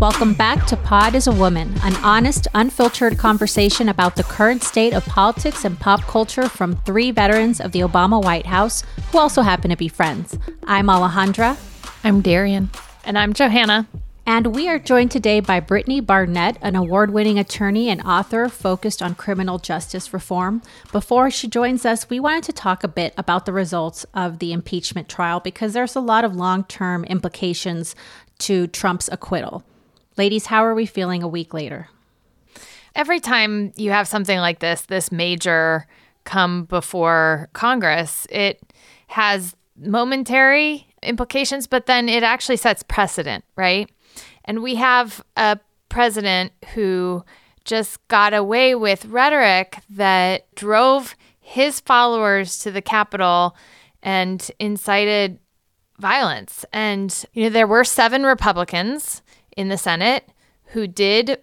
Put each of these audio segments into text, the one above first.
Welcome back to Pod is a Woman, an honest, unfiltered conversation about the current state of politics and pop culture from three veterans of the Obama White House who also happen to be friends. I'm Alejandra. I'm Darienne. And I'm Johanna. And we are joined today by Brittany Barnett, an award winning attorney and author focused on criminal justice reform. Before she joins us, we wanted to talk a bit about the results of the impeachment trial because there's a lot of long term implications to Trump's acquittal. Ladies, how are we feeling a week later? Every time you have something like this, this major come before Congress, it has momentary implications, but then it actually sets precedent, right? And we have a president who just got away with rhetoric that drove his followers to the Capitol and incited violence. And, you know, there were seven Republicans in the Senate who did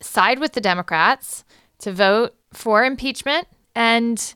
side with the Democrats to vote for impeachment. And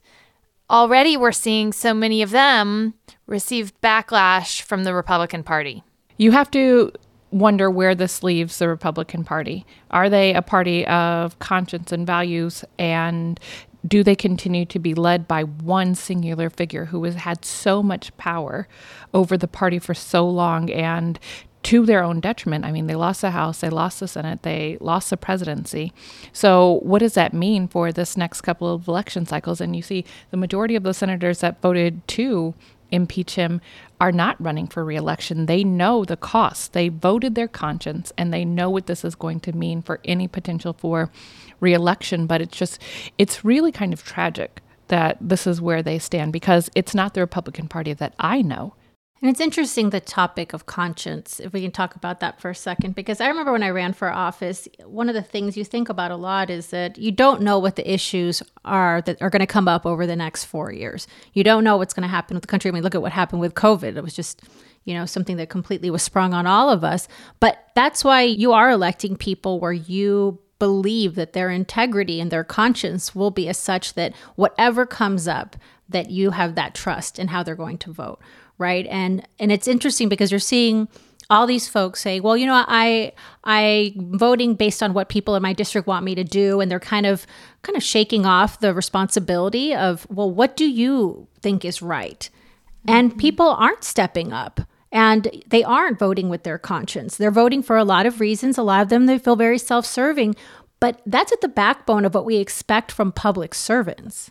already we're seeing so many of them receive backlash from the Republican Party. You have to wonder where this leaves the Republican Party. Are they a party of conscience and values? And do they continue to be led by one singular figure who has had so much power over the party for so long and to their own detriment. I mean, they lost the House, they lost the Senate, they lost the presidency. So, what does that mean for this next couple of election cycles? And you see, the majority of the senators that voted to impeach him are not running for reelection. They know the cost. They voted their conscience and they know what this is going to mean for any potential for reelection. But it's just, it's really kind of tragic that this is where they stand because it's not the Republican Party that I know. And it's interesting the topic of conscience, if we can talk about that for a second, because I remember when I ran for office, one of the things you think about a lot is that you don't know what the issues are that are going to come up over the next four years. You don't know what's going to happen with the country. I mean, look at what happened with COVID. It was just, you know, something that completely was sprung on all of us. But that's why you are electing people where you believe that their integrity and their conscience will be as such that whatever comes up, that you have that trust in how they're going to vote right? And and it's interesting because you're seeing all these folks say, "Well, you know, I I voting based on what people in my district want me to do," and they're kind of kind of shaking off the responsibility of, "Well, what do you think is right?" And mm-hmm. people aren't stepping up. And they aren't voting with their conscience. They're voting for a lot of reasons. A lot of them they feel very self-serving, but that's at the backbone of what we expect from public servants.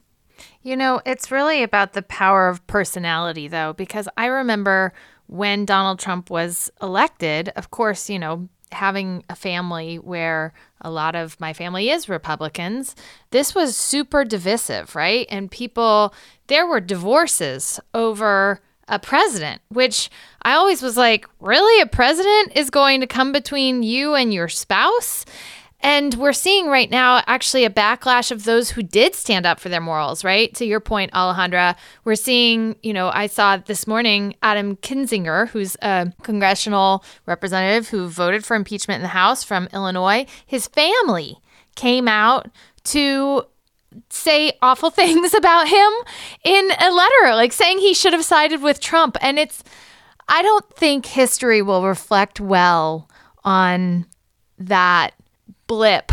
You know, it's really about the power of personality, though, because I remember when Donald Trump was elected, of course, you know, having a family where a lot of my family is Republicans, this was super divisive, right? And people, there were divorces over a president, which I always was like, really? A president is going to come between you and your spouse? And we're seeing right now actually a backlash of those who did stand up for their morals, right? To your point, Alejandra, we're seeing, you know, I saw this morning Adam Kinzinger, who's a congressional representative who voted for impeachment in the House from Illinois. His family came out to say awful things about him in a letter, like saying he should have sided with Trump. And it's, I don't think history will reflect well on that blip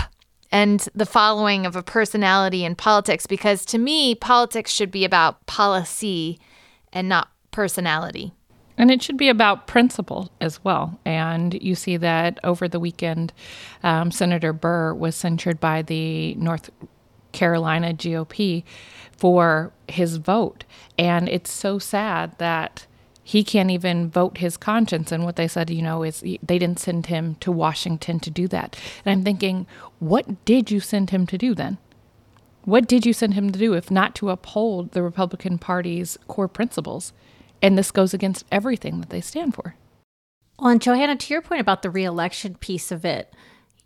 and the following of a personality in politics because to me, politics should be about policy and not personality. And it should be about principle as well. And you see that over the weekend, um, Senator Burr was censured by the North Carolina GOP for his vote. And it's so sad that he can't even vote his conscience. And what they said, you know, is they didn't send him to Washington to do that. And I'm thinking, what did you send him to do then? What did you send him to do if not to uphold the Republican Party's core principles? And this goes against everything that they stand for. Well, and Johanna, to your point about the reelection piece of it,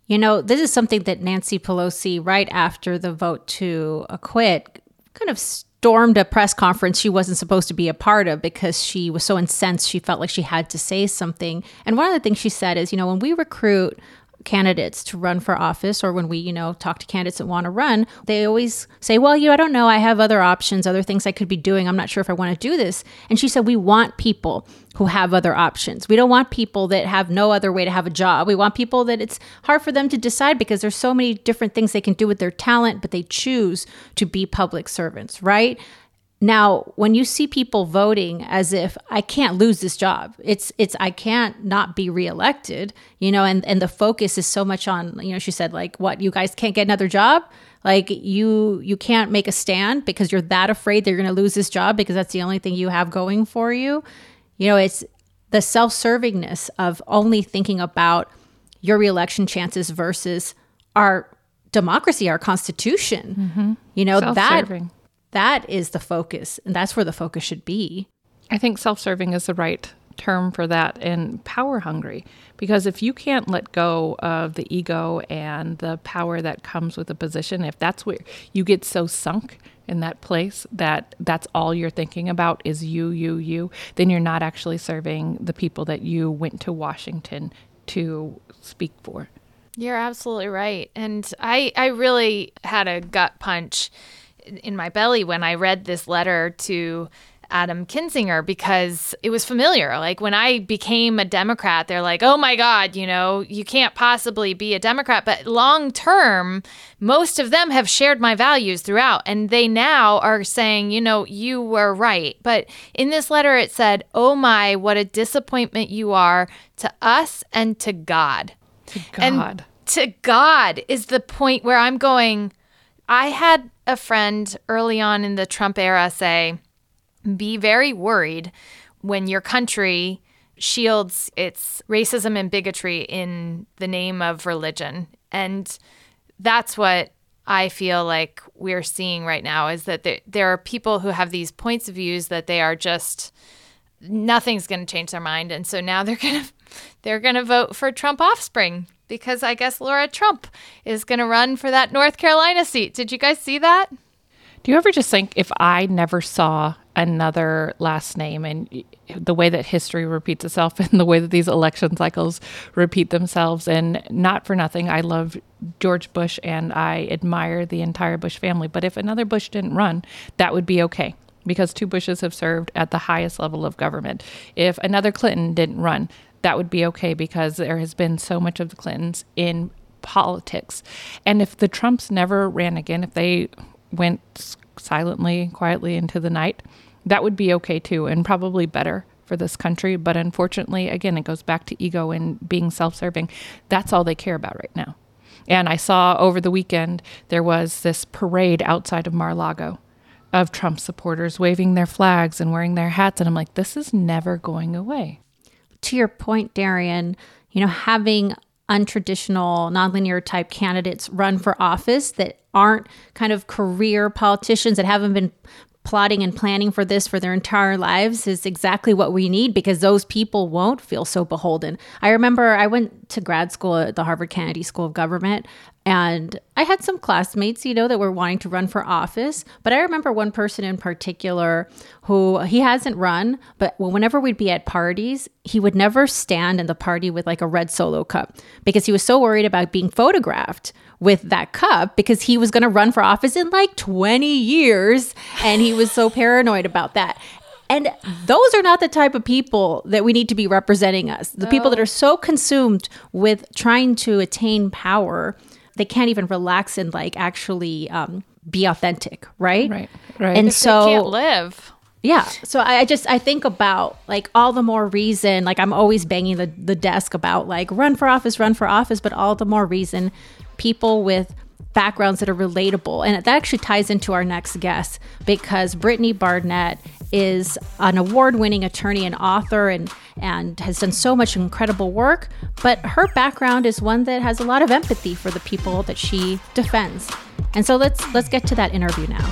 you know, this is something that Nancy Pelosi, right after the vote to acquit, kind of stormed a press conference she wasn't supposed to be a part of because she was so incensed she felt like she had to say something. And one of the things she said is, you know, when we recruit candidates to run for office or when we, you know, talk to candidates that want to run, they always say, Well, you, I don't know. I have other options, other things I could be doing. I'm not sure if I want to do this. And she said, We want people who have other options. We don't want people that have no other way to have a job. We want people that it's hard for them to decide because there's so many different things they can do with their talent, but they choose to be public servants, right? Now, when you see people voting as if I can't lose this job, it's it's I can't not be reelected, you know, and and the focus is so much on, you know, she said like what you guys can't get another job? Like you you can't make a stand because you're that afraid that you're going to lose this job because that's the only thing you have going for you. You know, it's the self-servingness of only thinking about your reelection chances versus our democracy, our constitution. Mm-hmm. You know, that that is the focus, and that's where the focus should be. I think self serving is the right term for that and power hungry because if you can't let go of the ego and the power that comes with a position if that's where you get so sunk in that place that that's all you're thinking about is you you you then you're not actually serving the people that you went to Washington to speak for you're absolutely right and i i really had a gut punch in my belly when I read this letter to Adam Kinzinger because it was familiar. Like when I became a Democrat, they're like, oh my God, you know, you can't possibly be a Democrat. But long term, most of them have shared my values throughout. And they now are saying, you know, you were right. But in this letter, it said, oh my, what a disappointment you are to us and to God. To God. And to God is the point where I'm going, I had a friend early on in the Trump era say, be very worried when your country shields its racism and bigotry in the name of religion. And that's what I feel like we're seeing right now is that there, there are people who have these points of views that they are just nothing's going to change their mind and so now they're going to they're going to vote for Trump offspring because I guess Lara Trump is going to run for that North Carolina seat. Did you guys see that? Do you ever just think if I never saw another last name and the way that history repeats itself and the way that these election cycles repeat themselves and not for nothing I love George Bush and I admire the entire Bush family but if another Bush didn't run that would be okay because two Bushes have served at the highest level of government if another Clinton didn't run that would be okay because there has been so much of the Clintons in politics. And if the Trumps never ran again, if they went silently, quietly into the night, that would be okay too, and probably better for this country. But unfortunately, again, it goes back to ego and being self serving. That's all they care about right now. And I saw over the weekend there was this parade outside of Mar Lago of Trump supporters waving their flags and wearing their hats. And I'm like, this is never going away to your point, Darienne, you know, having untraditional, nonlinear type candidates run for office that aren't kind of career politicians that haven't been plotting and planning for this for their entire lives is exactly what we need because those people won't feel so beholden. I remember I went to grad school at the Harvard Kennedy School of Government and I had some classmates, you know, that were wanting to run for office. But I remember one person in particular who he hasn't run, but whenever we'd be at parties, he would never stand in the party with like a red solo cup because he was so worried about being photographed with that cup because he was going to run for office in like 20 years. And he was so paranoid about that. And those are not the type of people that we need to be representing us. The no. people that are so consumed with trying to attain power they can't even relax and like actually um, be authentic, right? Right. Right. And if so can't live. Yeah. So I just I think about like all the more reason, like I'm always banging the, the desk about like run for office, run for office, but all the more reason people with backgrounds that are relatable. And that actually ties into our next guest because Brittany Barnett is an award-winning attorney and author and and has done so much incredible work, but her background is one that has a lot of empathy for the people that she defends. And so let's let's get to that interview now.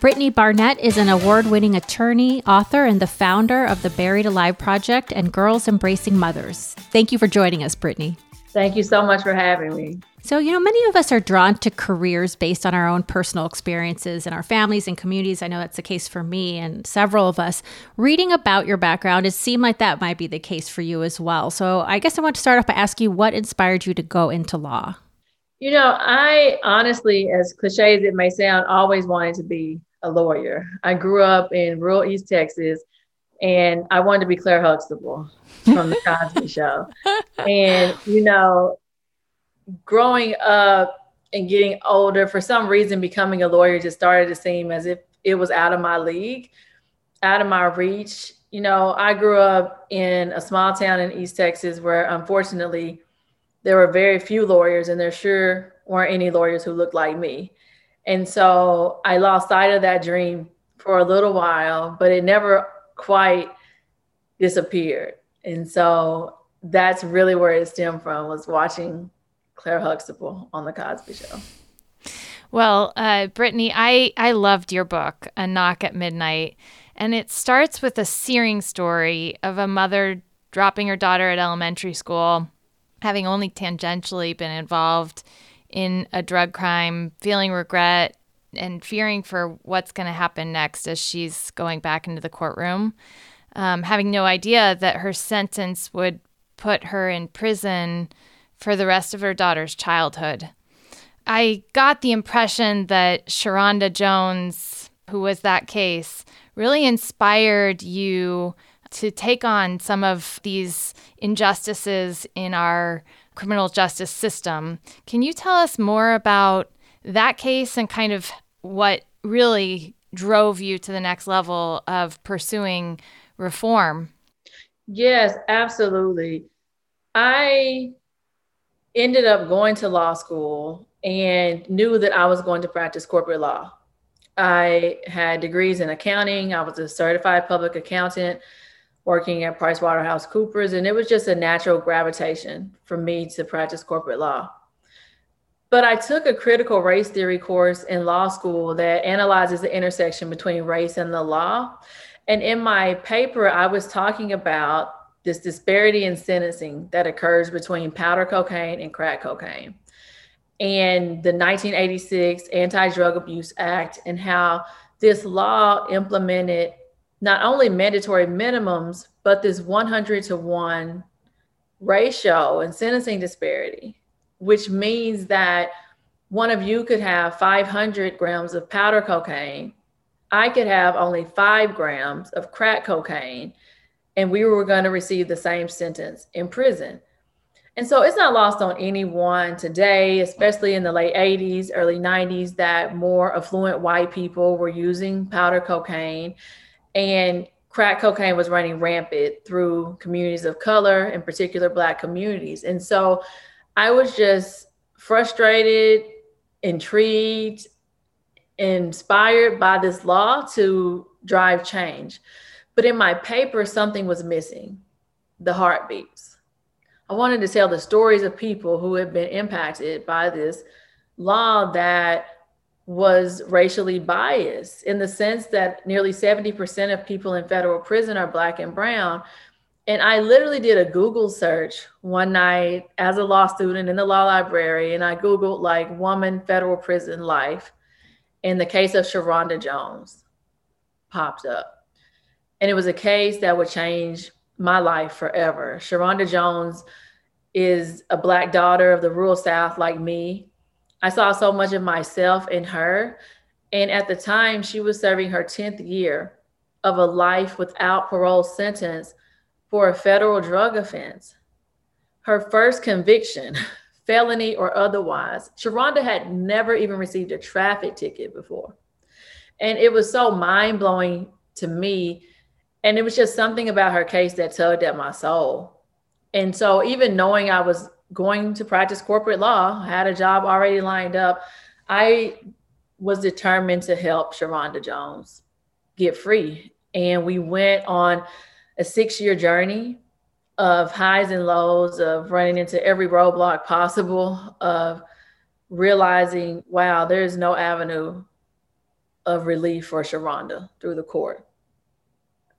Brittany Barnett is an award winning attorney, author, and the founder of the Buried Alive Project and Girls Embracing Mothers. Thank you for joining us, Brittany. Thank you so much for having me. So, you know, many of us are drawn to careers based on our own personal experiences and our families and communities. I know that's the case for me and several of us. Reading about your background, it seemed like that might be the case for you as well. So, I guess I want to start off by asking you what inspired you to go into law? You know, I honestly, as cliche as it may sound, always wanted to be a lawyer. I grew up in rural East Texas and I wanted to be Claire Huxtable from the Cosby Show. And, you know, growing up and getting older, for some reason, becoming a lawyer just started to seem as if it was out of my league, out of my reach. You know, I grew up in a small town in East Texas where unfortunately there were very few lawyers and there sure weren't any lawyers who looked like me. And so I lost sight of that dream for a little while, but it never quite disappeared. And so that's really where it stemmed from was watching Claire Huxtable on the Cosby Show. Well, uh, Brittany, I, I loved your book, A Knock at Midnight. And it starts with a searing story of a mother dropping her daughter at elementary school, having only tangentially been involved in a drug crime, feeling regret and fearing for what's going to happen next as she's going back into the courtroom, um, having no idea that her sentence would put her in prison for the rest of her daughter's childhood. I got the impression that Sharonda Jones, who was that case, really inspired you to take on some of these injustices in our criminal justice system. Can you tell us more about that case and kind of what really drove you to the next level of pursuing reform? Yes, absolutely. I ended up going to law school and knew that I was going to practice corporate law. I had degrees in accounting, I was a certified public accountant working at PricewaterhouseCoopers, and it was just a natural gravitation for me to practice corporate law. But I took a critical race theory course in law school that analyzes the intersection between race and the law. And in my paper, I was talking about this disparity in sentencing that occurs between powder cocaine and crack cocaine and the 1986 Anti Drug Abuse Act and how this law implemented not only mandatory minimums, but this 100 to 1 ratio and sentencing disparity, which means that one of you could have 500 grams of powder cocaine. I could have only five grams of crack cocaine and we were going to receive the same sentence in prison. And so it's not lost on anyone today, especially in the late 80s, early 90s, that more affluent white people were using powder cocaine and crack cocaine was running rampant through communities of color, in particular Black communities. And so I was just frustrated, intrigued, inspired by this law to drive change. But in my paper, something was missing the heartbeats. I wanted to tell the stories of people who have been impacted by this law that was racially biased in the sense that nearly 70% of people in federal prison are Black and Brown. And I literally did a Google search one night as a law student in the law library, and I Googled like woman federal prison life. And the case of Sharonda Jones popped up. And it was a case that would change my life forever. Sharonda Jones is a Black daughter of the rural South, like me. I saw so much of myself in her. And at the time, she was serving her 10th year of a life without parole sentence for a federal drug offense. Her first conviction, felony or otherwise, Sharonda had never even received a traffic ticket before. And it was so mind blowing to me and it was just something about her case that tugged at my soul. And so, even knowing I was going to practice corporate law, I had a job already lined up, I was determined to help Sharonda Jones get free. And we went on a six year journey of highs and lows, of running into every roadblock possible, of realizing, wow, there's no avenue of relief for Sharonda through the court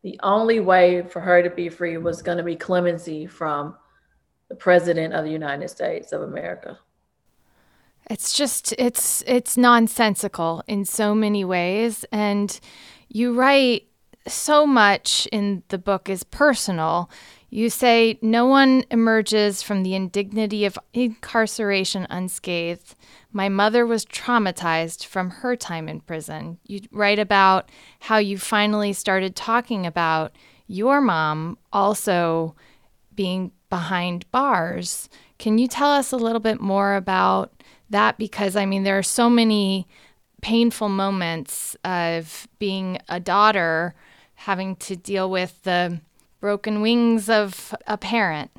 the only way for her to be free was going to be clemency from the president of the United States of America. It's just it's it's nonsensical in so many ways and you write so much in the book is personal. You say no one emerges from the indignity of incarceration unscathed. My mother was traumatized from her time in prison. You write about how you finally started talking about your mom also being behind bars. Can you tell us a little bit more about that? Because, I mean, there are so many painful moments of being a daughter having to deal with the broken wings of a parent.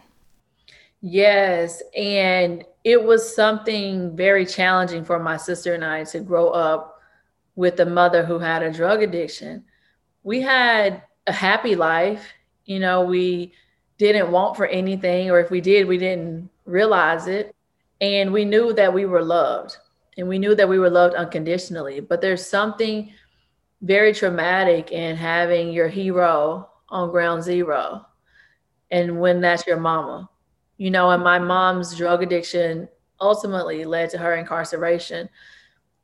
Yes. And it was something very challenging for my sister and I to grow up with a mother who had a drug addiction. We had a happy life. You know, we didn't want for anything, or if we did, we didn't realize it. And we knew that we were loved and we knew that we were loved unconditionally. But there's something very traumatic in having your hero on ground zero and when that's your mama. You know and my mom's drug addiction ultimately led to her incarceration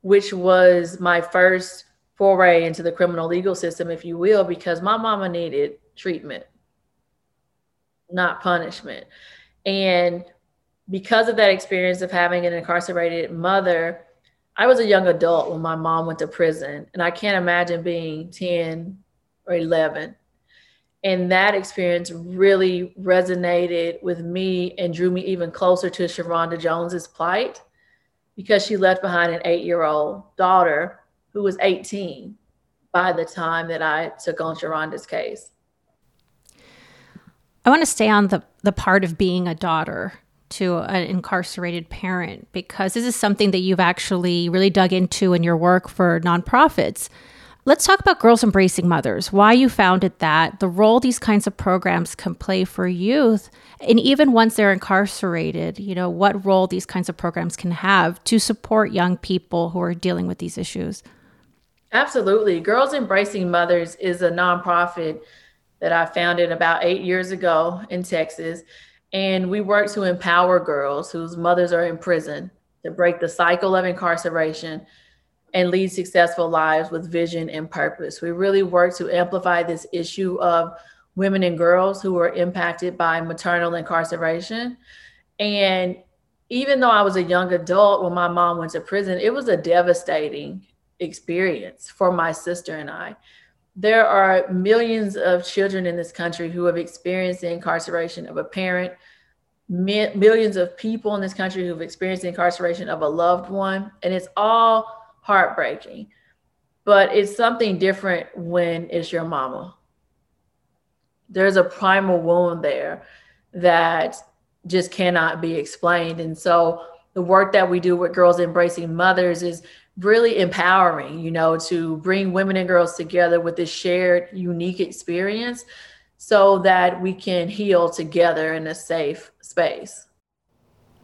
which was my first foray into the criminal legal system if you will because my mama needed treatment not punishment. And because of that experience of having an incarcerated mother I was a young adult when my mom went to prison, and I can't imagine being 10 or 11. And that experience really resonated with me and drew me even closer to Sharonda Jones's plight because she left behind an eight year old daughter who was 18 by the time that I took on Sharonda's case. I want to stay on the, the part of being a daughter to an incarcerated parent because this is something that you've actually really dug into in your work for nonprofits. Let's talk about Girls Embracing Mothers, why you founded that, the role these kinds of programs can play for youth, and even once they're incarcerated, you know, what role these kinds of programs can have to support young people who are dealing with these issues. Absolutely. Girls Embracing Mothers is a nonprofit that I founded about eight years ago in Texas. And we work to empower girls whose mothers are in prison to break the cycle of incarceration and lead successful lives with vision and purpose. We really work to amplify this issue of women and girls who are impacted by maternal incarceration. And even though I was a young adult when my mom went to prison, it was a devastating experience for my sister and I there are millions of children in this country who have experienced the incarceration of a parent, mi- millions of people in this country who've experienced the incarceration of a loved one, and it's all heartbreaking. But it's something different when it's your mama. There's a primal wound there that just cannot be explained. And so the work that we do with Girls Embracing Mothers is really empowering, you know, to bring women and girls together with this shared unique experience so that we can heal together in a safe space.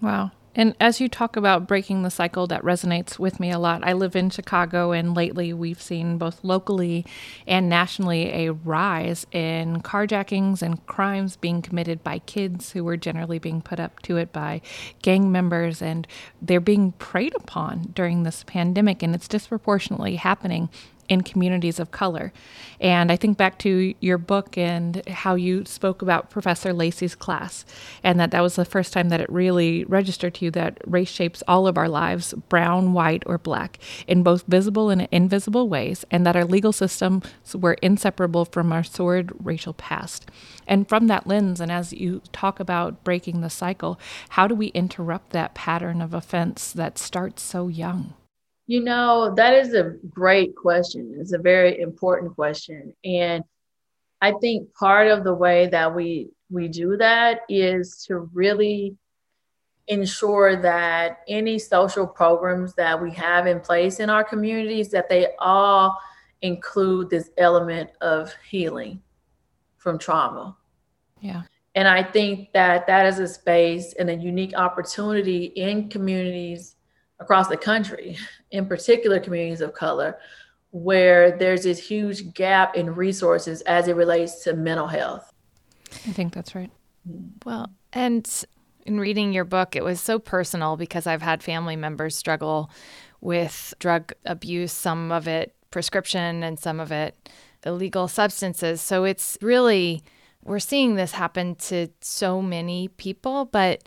Wow. And as you talk about breaking the cycle, that resonates with me a lot. I live in Chicago, and lately we've seen both locally and nationally a rise in carjackings and crimes being committed by kids who were generally being put up to it by gang members, and they're being preyed upon during this pandemic, and it's disproportionately happening in communities of color. And I think back to your book and how you spoke about Professor Lacey's class, and that that was the first time that it really registered to you that race shapes all of our lives, brown, white, or black, in both visible and invisible ways, and that our legal systems were inseparable from our sordid racial past. And from that lens, and as you talk about breaking the cycle, how do we interrupt that pattern of offense that starts so young? You know, that is a great question. It's a very important question. And I think part of the way that we we do that is to really ensure that any social programs that we have in place in our communities that they all include this element of healing from trauma. Yeah. And I think that that is a space and a unique opportunity in communities across the country, in particular communities of color, where there's this huge gap in resources as it relates to mental health. I think that's right. Mm-hmm. Well, and In reading your book, it was so personal because I've had family members struggle with drug abuse, some of it prescription and some of it illegal substances. So it's really, we're seeing this happen to so many people, but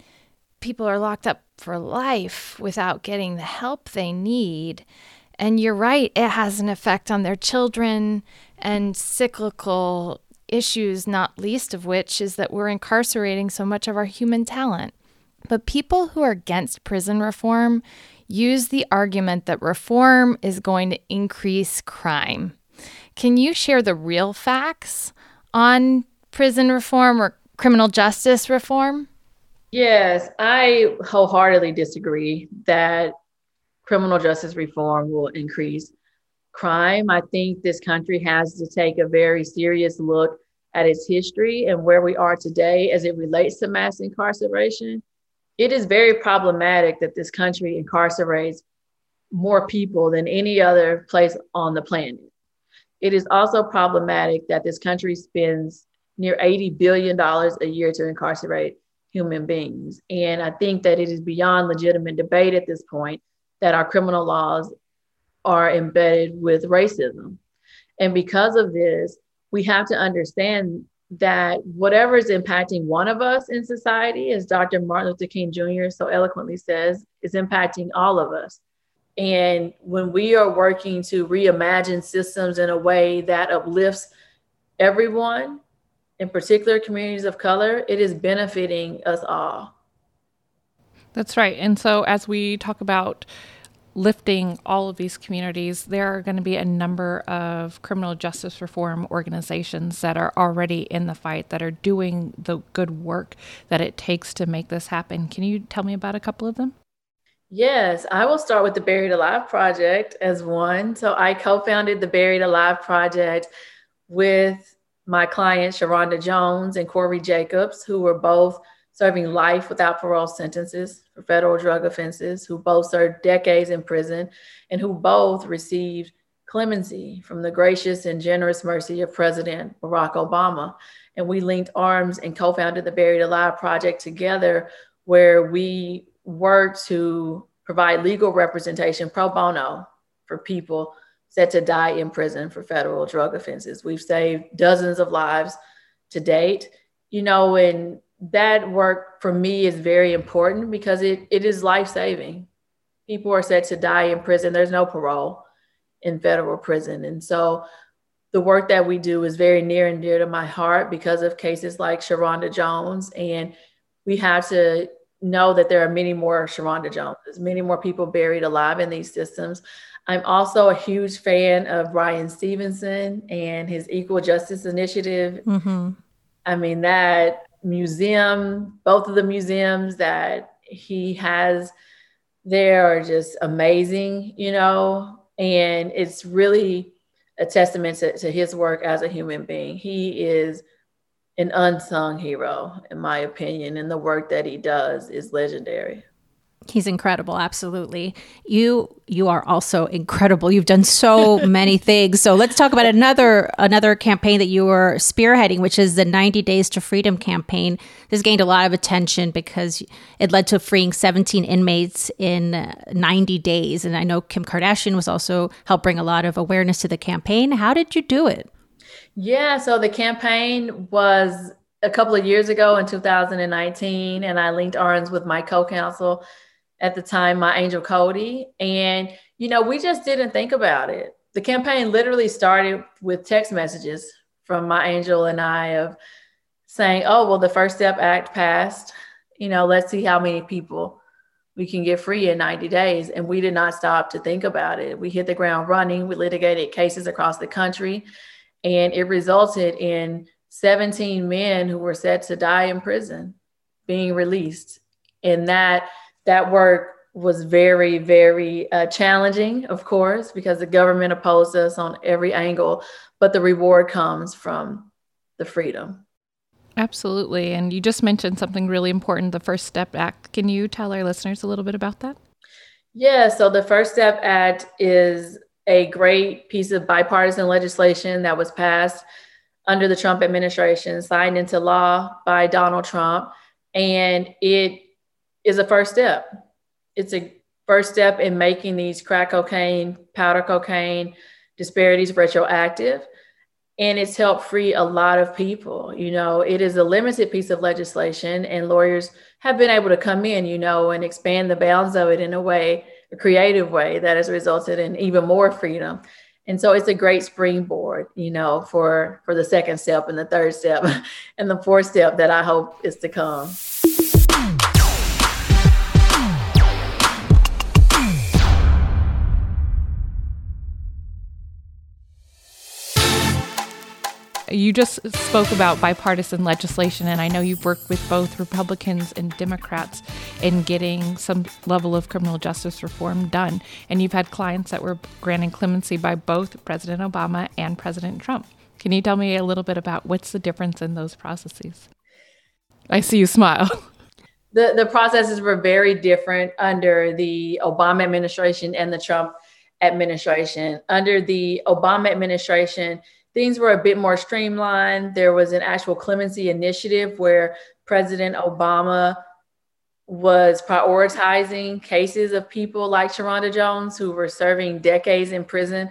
people are locked up for life without getting the help they need. And you're right, it has an effect on their children and cyclical issues, not least of which is that we're incarcerating so much of our human talent. But people who are against prison reform use the argument that reform is going to increase crime. Can you share the real facts on prison reform or criminal justice reform? Yes, I wholeheartedly disagree that criminal justice reform will increase crime. I think this country has to take a very serious look at its history and where we are today as it relates to mass incarceration. It is very problematic that this country incarcerates more people than any other place on the planet. It is also problematic that this country spends near $80 billion a year to incarcerate human beings. And I think that it is beyond legitimate debate at this point that our criminal laws are embedded with racism. And because of this, we have to understand that whatever is impacting one of us in society, as Dr. Martin Luther King Jr. so eloquently says, is impacting all of us. And when we are working to reimagine systems in a way that uplifts everyone, in particular communities of color, it is benefiting us all. That's right. And so as we talk about lifting all of these communities, there are going to be a number of criminal justice reform organizations that are already in the fight that are doing the good work that it takes to make this happen. Can you tell me about a couple of them? Yes, I will start with the Buried Alive Project as one. So I co founded the Buried Alive Project with my client, Sharonda Jones and Corey Jacobs, who were both serving life without parole sentences for federal drug offenses, who both served decades in prison, and who both received clemency from the gracious and generous mercy of President Barack Obama. And we linked arms and co founded the Buried Alive Project together, where we work to provide legal representation pro bono for people set to die in prison for federal drug offenses. We've saved dozens of lives to date. You know, and that work for me is very important because it, it is life saving. People are set to die in prison. There's no parole in federal prison. And so the work that we do is very near and dear to my heart because of cases like Sharonda Jones. And we have to know that there are many more Sharonda Joneses, many more people buried alive in these systems. I'm also a huge fan of Bryan Stevenson and his Equal Justice Initiative. Mm-hmm. I mean, that museum, both of the museums that he has there are just amazing, you know, and it's really a testament to, to his work as a human being. He is an unsung hero, in my opinion, and the work that he does is legendary. He's incredible, absolutely. You you are also incredible. You've done so many things. So let's talk about another another campaign that you were spearheading, which is the 90 Days to Freedom campaign. This gained a lot of attention because it led to freeing 17 inmates in 90 days. And I know Kim Kardashian was also helped bring a lot of awareness to the campaign. How did you do it? Yeah, so the campaign was a couple of years ago in 2019, and I linked arms with my co-counsel at the time, MiAngel Cody. And, you know, we just didn't think about it. The campaign literally started with text messages from MiAngel and I of saying, oh, well, the First Step Act passed. You know, let's see how many people we can get free in 90 days. And we did not stop to think about it. We hit the ground running. We litigated cases across the country, and it resulted in 17 men who were set to die in prison being released. And that that work was very, very uh, challenging, of course, because the government opposed us on every angle, but the reward comes from the freedom. Absolutely. And you just mentioned something really important the First Step Act. Can you tell our listeners a little bit about that? Yeah, so the First Step Act is a great piece of bipartisan legislation that was passed under the Trump administration, signed into law by Donald Trump. And it is a first step. It's a first step in making these crack cocaine, powder cocaine disparities retroactive. And it's helped free a lot of people. You know, it is a limited piece of legislation, and lawyers have been able to come in, you know, and expand the bounds of it in a way, a creative way that has resulted in even more freedom. And so it's a great springboard, you know, for for the second step and the third step and the fourth step that I hope is to come. You just spoke about bipartisan legislation, and I know you've worked with both Republicans and Democrats in getting some level of criminal justice reform done. And you've had clients that were granted clemency by both President Obama and President Trump. Can you tell me a little bit about what's the difference in those processes? I see you smile. The, the processes were very different under the Obama administration and the Trump administration. Under the Obama administration, things were a bit more streamlined. There was an actual clemency initiative where President Obama was prioritizing cases of people like Sharonda Jones who were serving decades in prison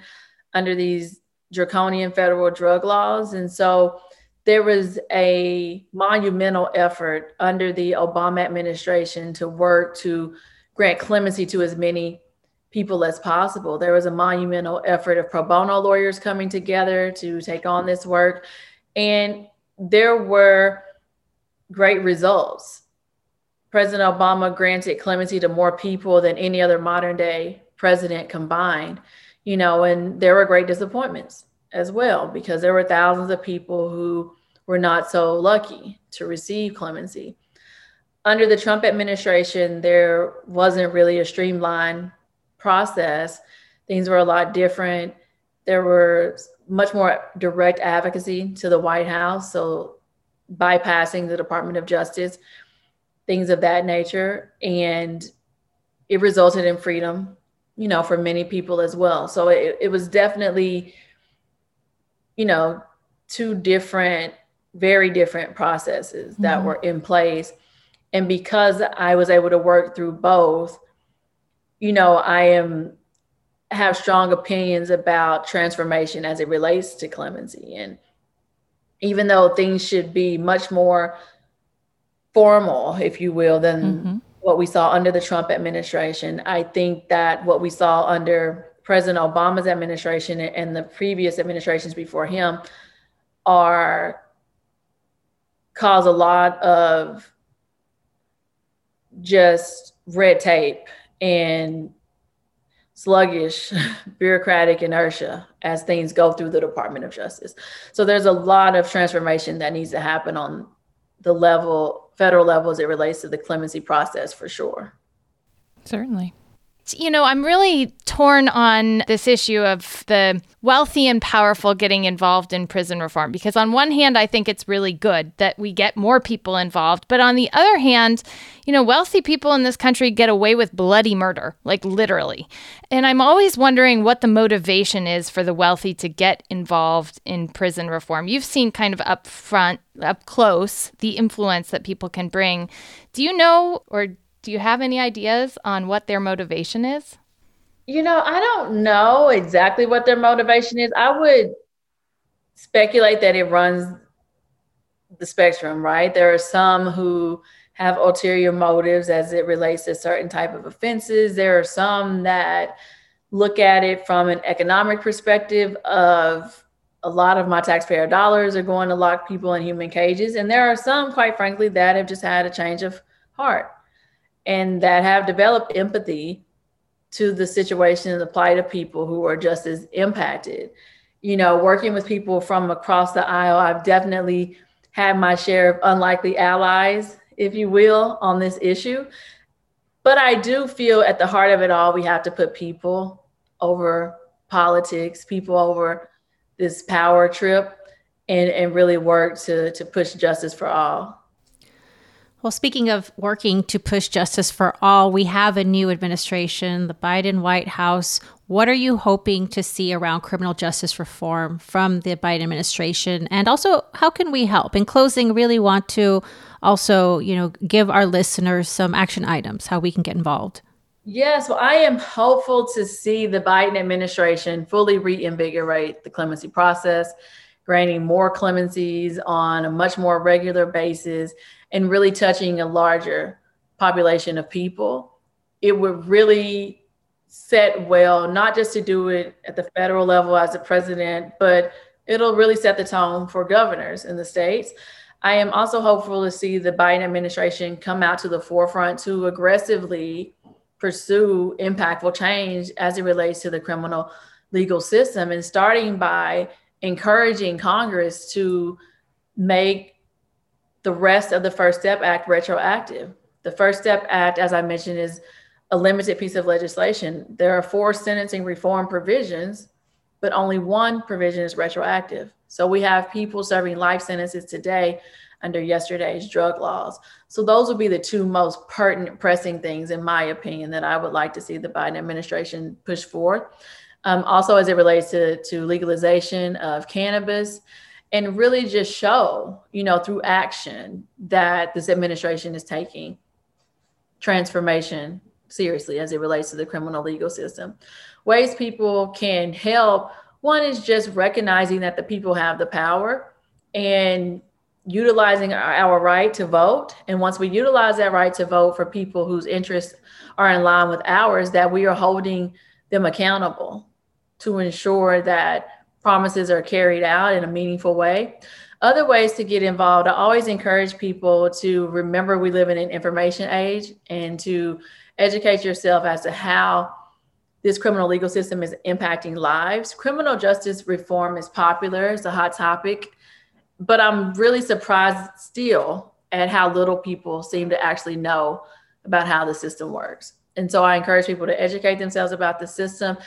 under these draconian federal drug laws. And so there was a monumental effort under the Obama administration to work to grant clemency to as many people as possible. There was a monumental effort of pro bono lawyers coming together to take on this work. And there were great results. President Obama granted clemency to more people than any other modern day president combined, you know, and there were great disappointments as well because there were thousands of people who were not so lucky to receive clemency. Under the Trump administration, there wasn't really a streamlined process, things were a lot different. There were much more direct advocacy to the White House, so bypassing the Department of Justice, things of that nature. And it resulted in freedom, you know, for many people as well. So it, it was definitely, you know, two different, very different processes that mm-hmm. were in place. And because I was able to work through both, you know, I am have strong opinions about transformation as it relates to clemency. And even though things should be much more formal, if you will, than mm-hmm. what we saw under the Trump administration, I think that what we saw under President Obama's administration and the previous administrations before him are cause a lot of just red tape and sluggish bureaucratic inertia as things go through the Department of Justice. So there's a lot of transformation that needs to happen on the level, federal level, as it relates to the clemency process for sure. Certainly you know, I'm really torn on this issue of the wealthy and powerful getting involved in prison reform because, on one hand, I think it's really good that we get more people involved. But on the other hand, you know, wealthy people in this country get away with bloody murder, like literally. And I'm always wondering what the motivation is for the wealthy to get involved in prison reform. You've seen kind of up front, up close, the influence that people can bring. Do you know or do you have any ideas on what their motivation is? You know, I don't know exactly what their motivation is. I would speculate that it runs the spectrum, right? There are some who have ulterior motives as it relates to certain type of offenses. There are some that look at it from an economic perspective of a lot of my taxpayer dollars are going to lock people in human cages. And there are some, quite frankly, that have just had a change of heart and that have developed empathy to the situation and the plight of people who are just as impacted. You know, working with people from across the aisle, I've definitely had my share of unlikely allies, if you will, on this issue. But I do feel at the heart of it all, we have to put people over politics, people over this power trip, and, and really work to, to push justice for all. Well, speaking of working to push justice for all, we have a new administration, the Biden White House. What are you hoping to see around criminal justice reform from the Biden administration? And also, how can we help? In closing, really want to also, you know, give our listeners some action items how we can get involved. Yes, well, I am hopeful to see the Biden administration fully reinvigorate the clemency process, granting more clemencies on a much more regular basis and really touching a larger population of people. It would really set well, not just to do it at the federal level as a president, but it'll really set the tone for governors in the states. I am also hopeful to see the Biden administration come out to the forefront to aggressively pursue impactful change as it relates to the criminal legal system and starting by encouraging Congress to make the rest of the First Step Act retroactive. The First Step Act, as I mentioned, is a limited piece of legislation. There are four sentencing reform provisions, but only one provision is retroactive. So we have people serving life sentences today under yesterday's drug laws. So those would be the two most pertinent, pressing things, in my opinion, that I would like to see the Biden administration push forward. Um, also, as it relates to, to legalization of cannabis, and really just show, you know, through action that this administration is taking transformation seriously as it relates to the criminal legal system. Ways people can help one is just recognizing that the people have the power and utilizing our, our, right to vote. And once we utilize that right to vote for people whose interests are in line with ours, that we are holding them accountable to ensure that promises are carried out in a meaningful way. Other ways to get involved, I always encourage people to remember we live in an information age and to educate yourself as to how this criminal legal system is impacting lives. Criminal justice reform is popular, it's a hot topic, but I'm really surprised still at how little people seem to actually know about how the system works. And so I encourage people to educate themselves about the system,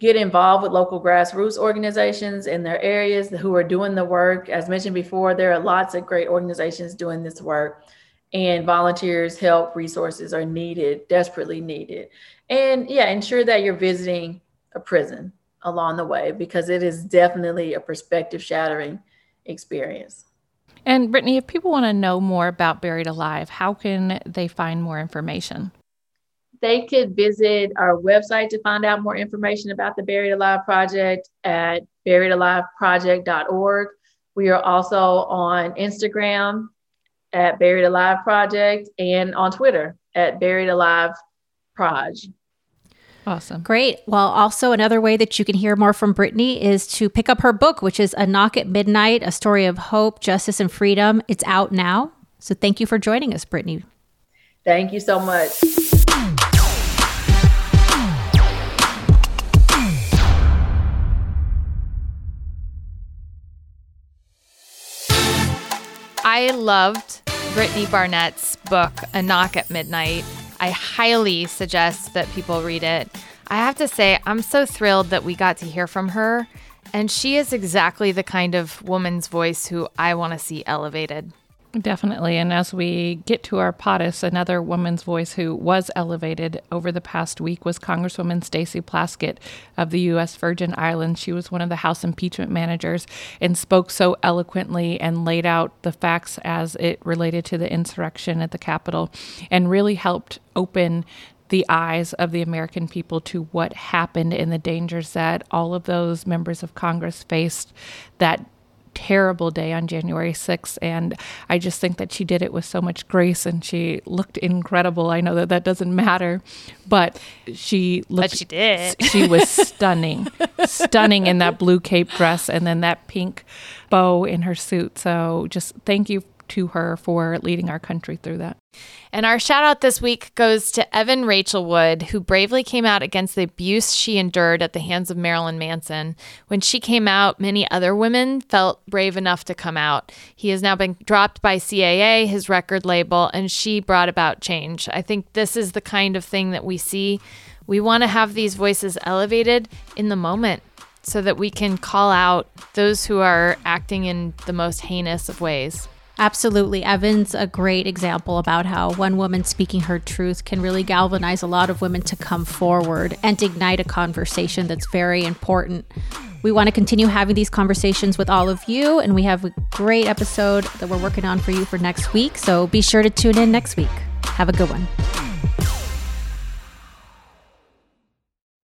get involved with local grassroots organizations in their areas who are doing the work. As mentioned before, there are lots of great organizations doing this work and volunteers help resources are needed desperately needed. And yeah ensure that you're visiting a prison along the way because it is definitely a perspective shattering experience. And brittany if people want to know more about buried alive how can they find more information they could visit our website to find out more information about the buried alive project at buriedaliveproject.org we are also on instagram at Buried Alive Project and on Twitter at Buried Alive Proj. Awesome. Great. Well, also another way that you can hear more from Brittany is to pick up her book, which is A Knock at Midnight, a story of hope, justice, and freedom. It's out now. So thank you for joining us, Brittany. Thank you so much. I loved Brittany Barnett's book, A Knock at Midnight. I highly suggest that people read it. I have to say, I'm so thrilled that we got to hear from her. And she is exactly the kind of woman's voice who I want to see elevated. Definitely. And as we get to our POTUS, another woman's voice who was elevated over the past week was Congresswoman Stacey Plaskett of the U.S. Virgin Islands. She was one of the House impeachment managers and spoke so eloquently and laid out the facts as it related to the insurrection at the Capitol and really helped open the eyes of the American people to what happened and the dangers that all of those members of Congress faced that terrible day on January 6th. And I just think that she did it with so much grace and she looked incredible. I know that that doesn't matter, but she looked. But she did. She was stunning, stunning in that blue cape dress and then that pink bow in her suit. So just thank you to her for leading our country through that. And our shout out this week goes to Evan Rachel Wood, who bravely came out against the abuse she endured at the hands of Marilyn Manson. When she came out, many other women felt brave enough to come out. He has now been dropped by CAA, his record label, and she brought about change. I think this is the kind of thing that we see. We want to have these voices elevated in the moment so that we can call out those who are acting in the most heinous of ways. Absolutely. Evan's a great example about how one woman speaking her truth can really galvanize a lot of women to come forward and ignite a conversation that's very important. We want to continue having these conversations with all of you, and we have a great episode that we're working on for you for next week. So be sure to tune in next week. Have a good one.